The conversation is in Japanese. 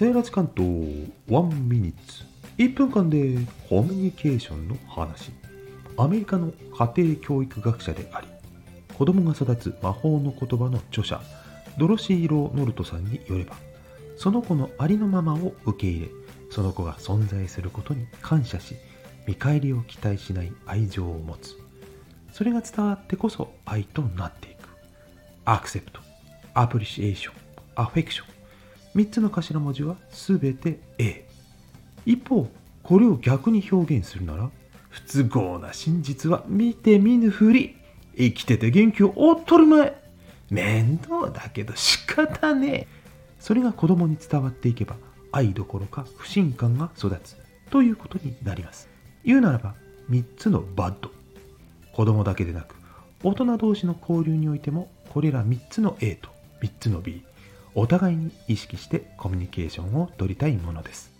セーラー時間と1 minutes。1分間でコミュニケーションの話。アメリカの家庭教育学者であり子供が育つ魔法の言葉の著者ドロシー・ロー・ノルトさんによればその子のありのままを受け入れその子が存在することに感謝し見返りを期待しない愛情を持つ。それが伝わってこそ愛となっていく。アクセプトアプリシエーションアフェクション3つの頭文字は全て A 一方これを逆に表現するなら不都合な真実は見て見ぬふり生きてて元気をおっとり前面倒だけど仕方ねえ。それが子供に伝わっていけば愛どころか不信感が育つ。ということになります。言うならば3つのバッド。子供だけでなく大人同士の交流においてもこれら3つの A と3つの B お互いに意識してコミュニケーションを取りたいものです。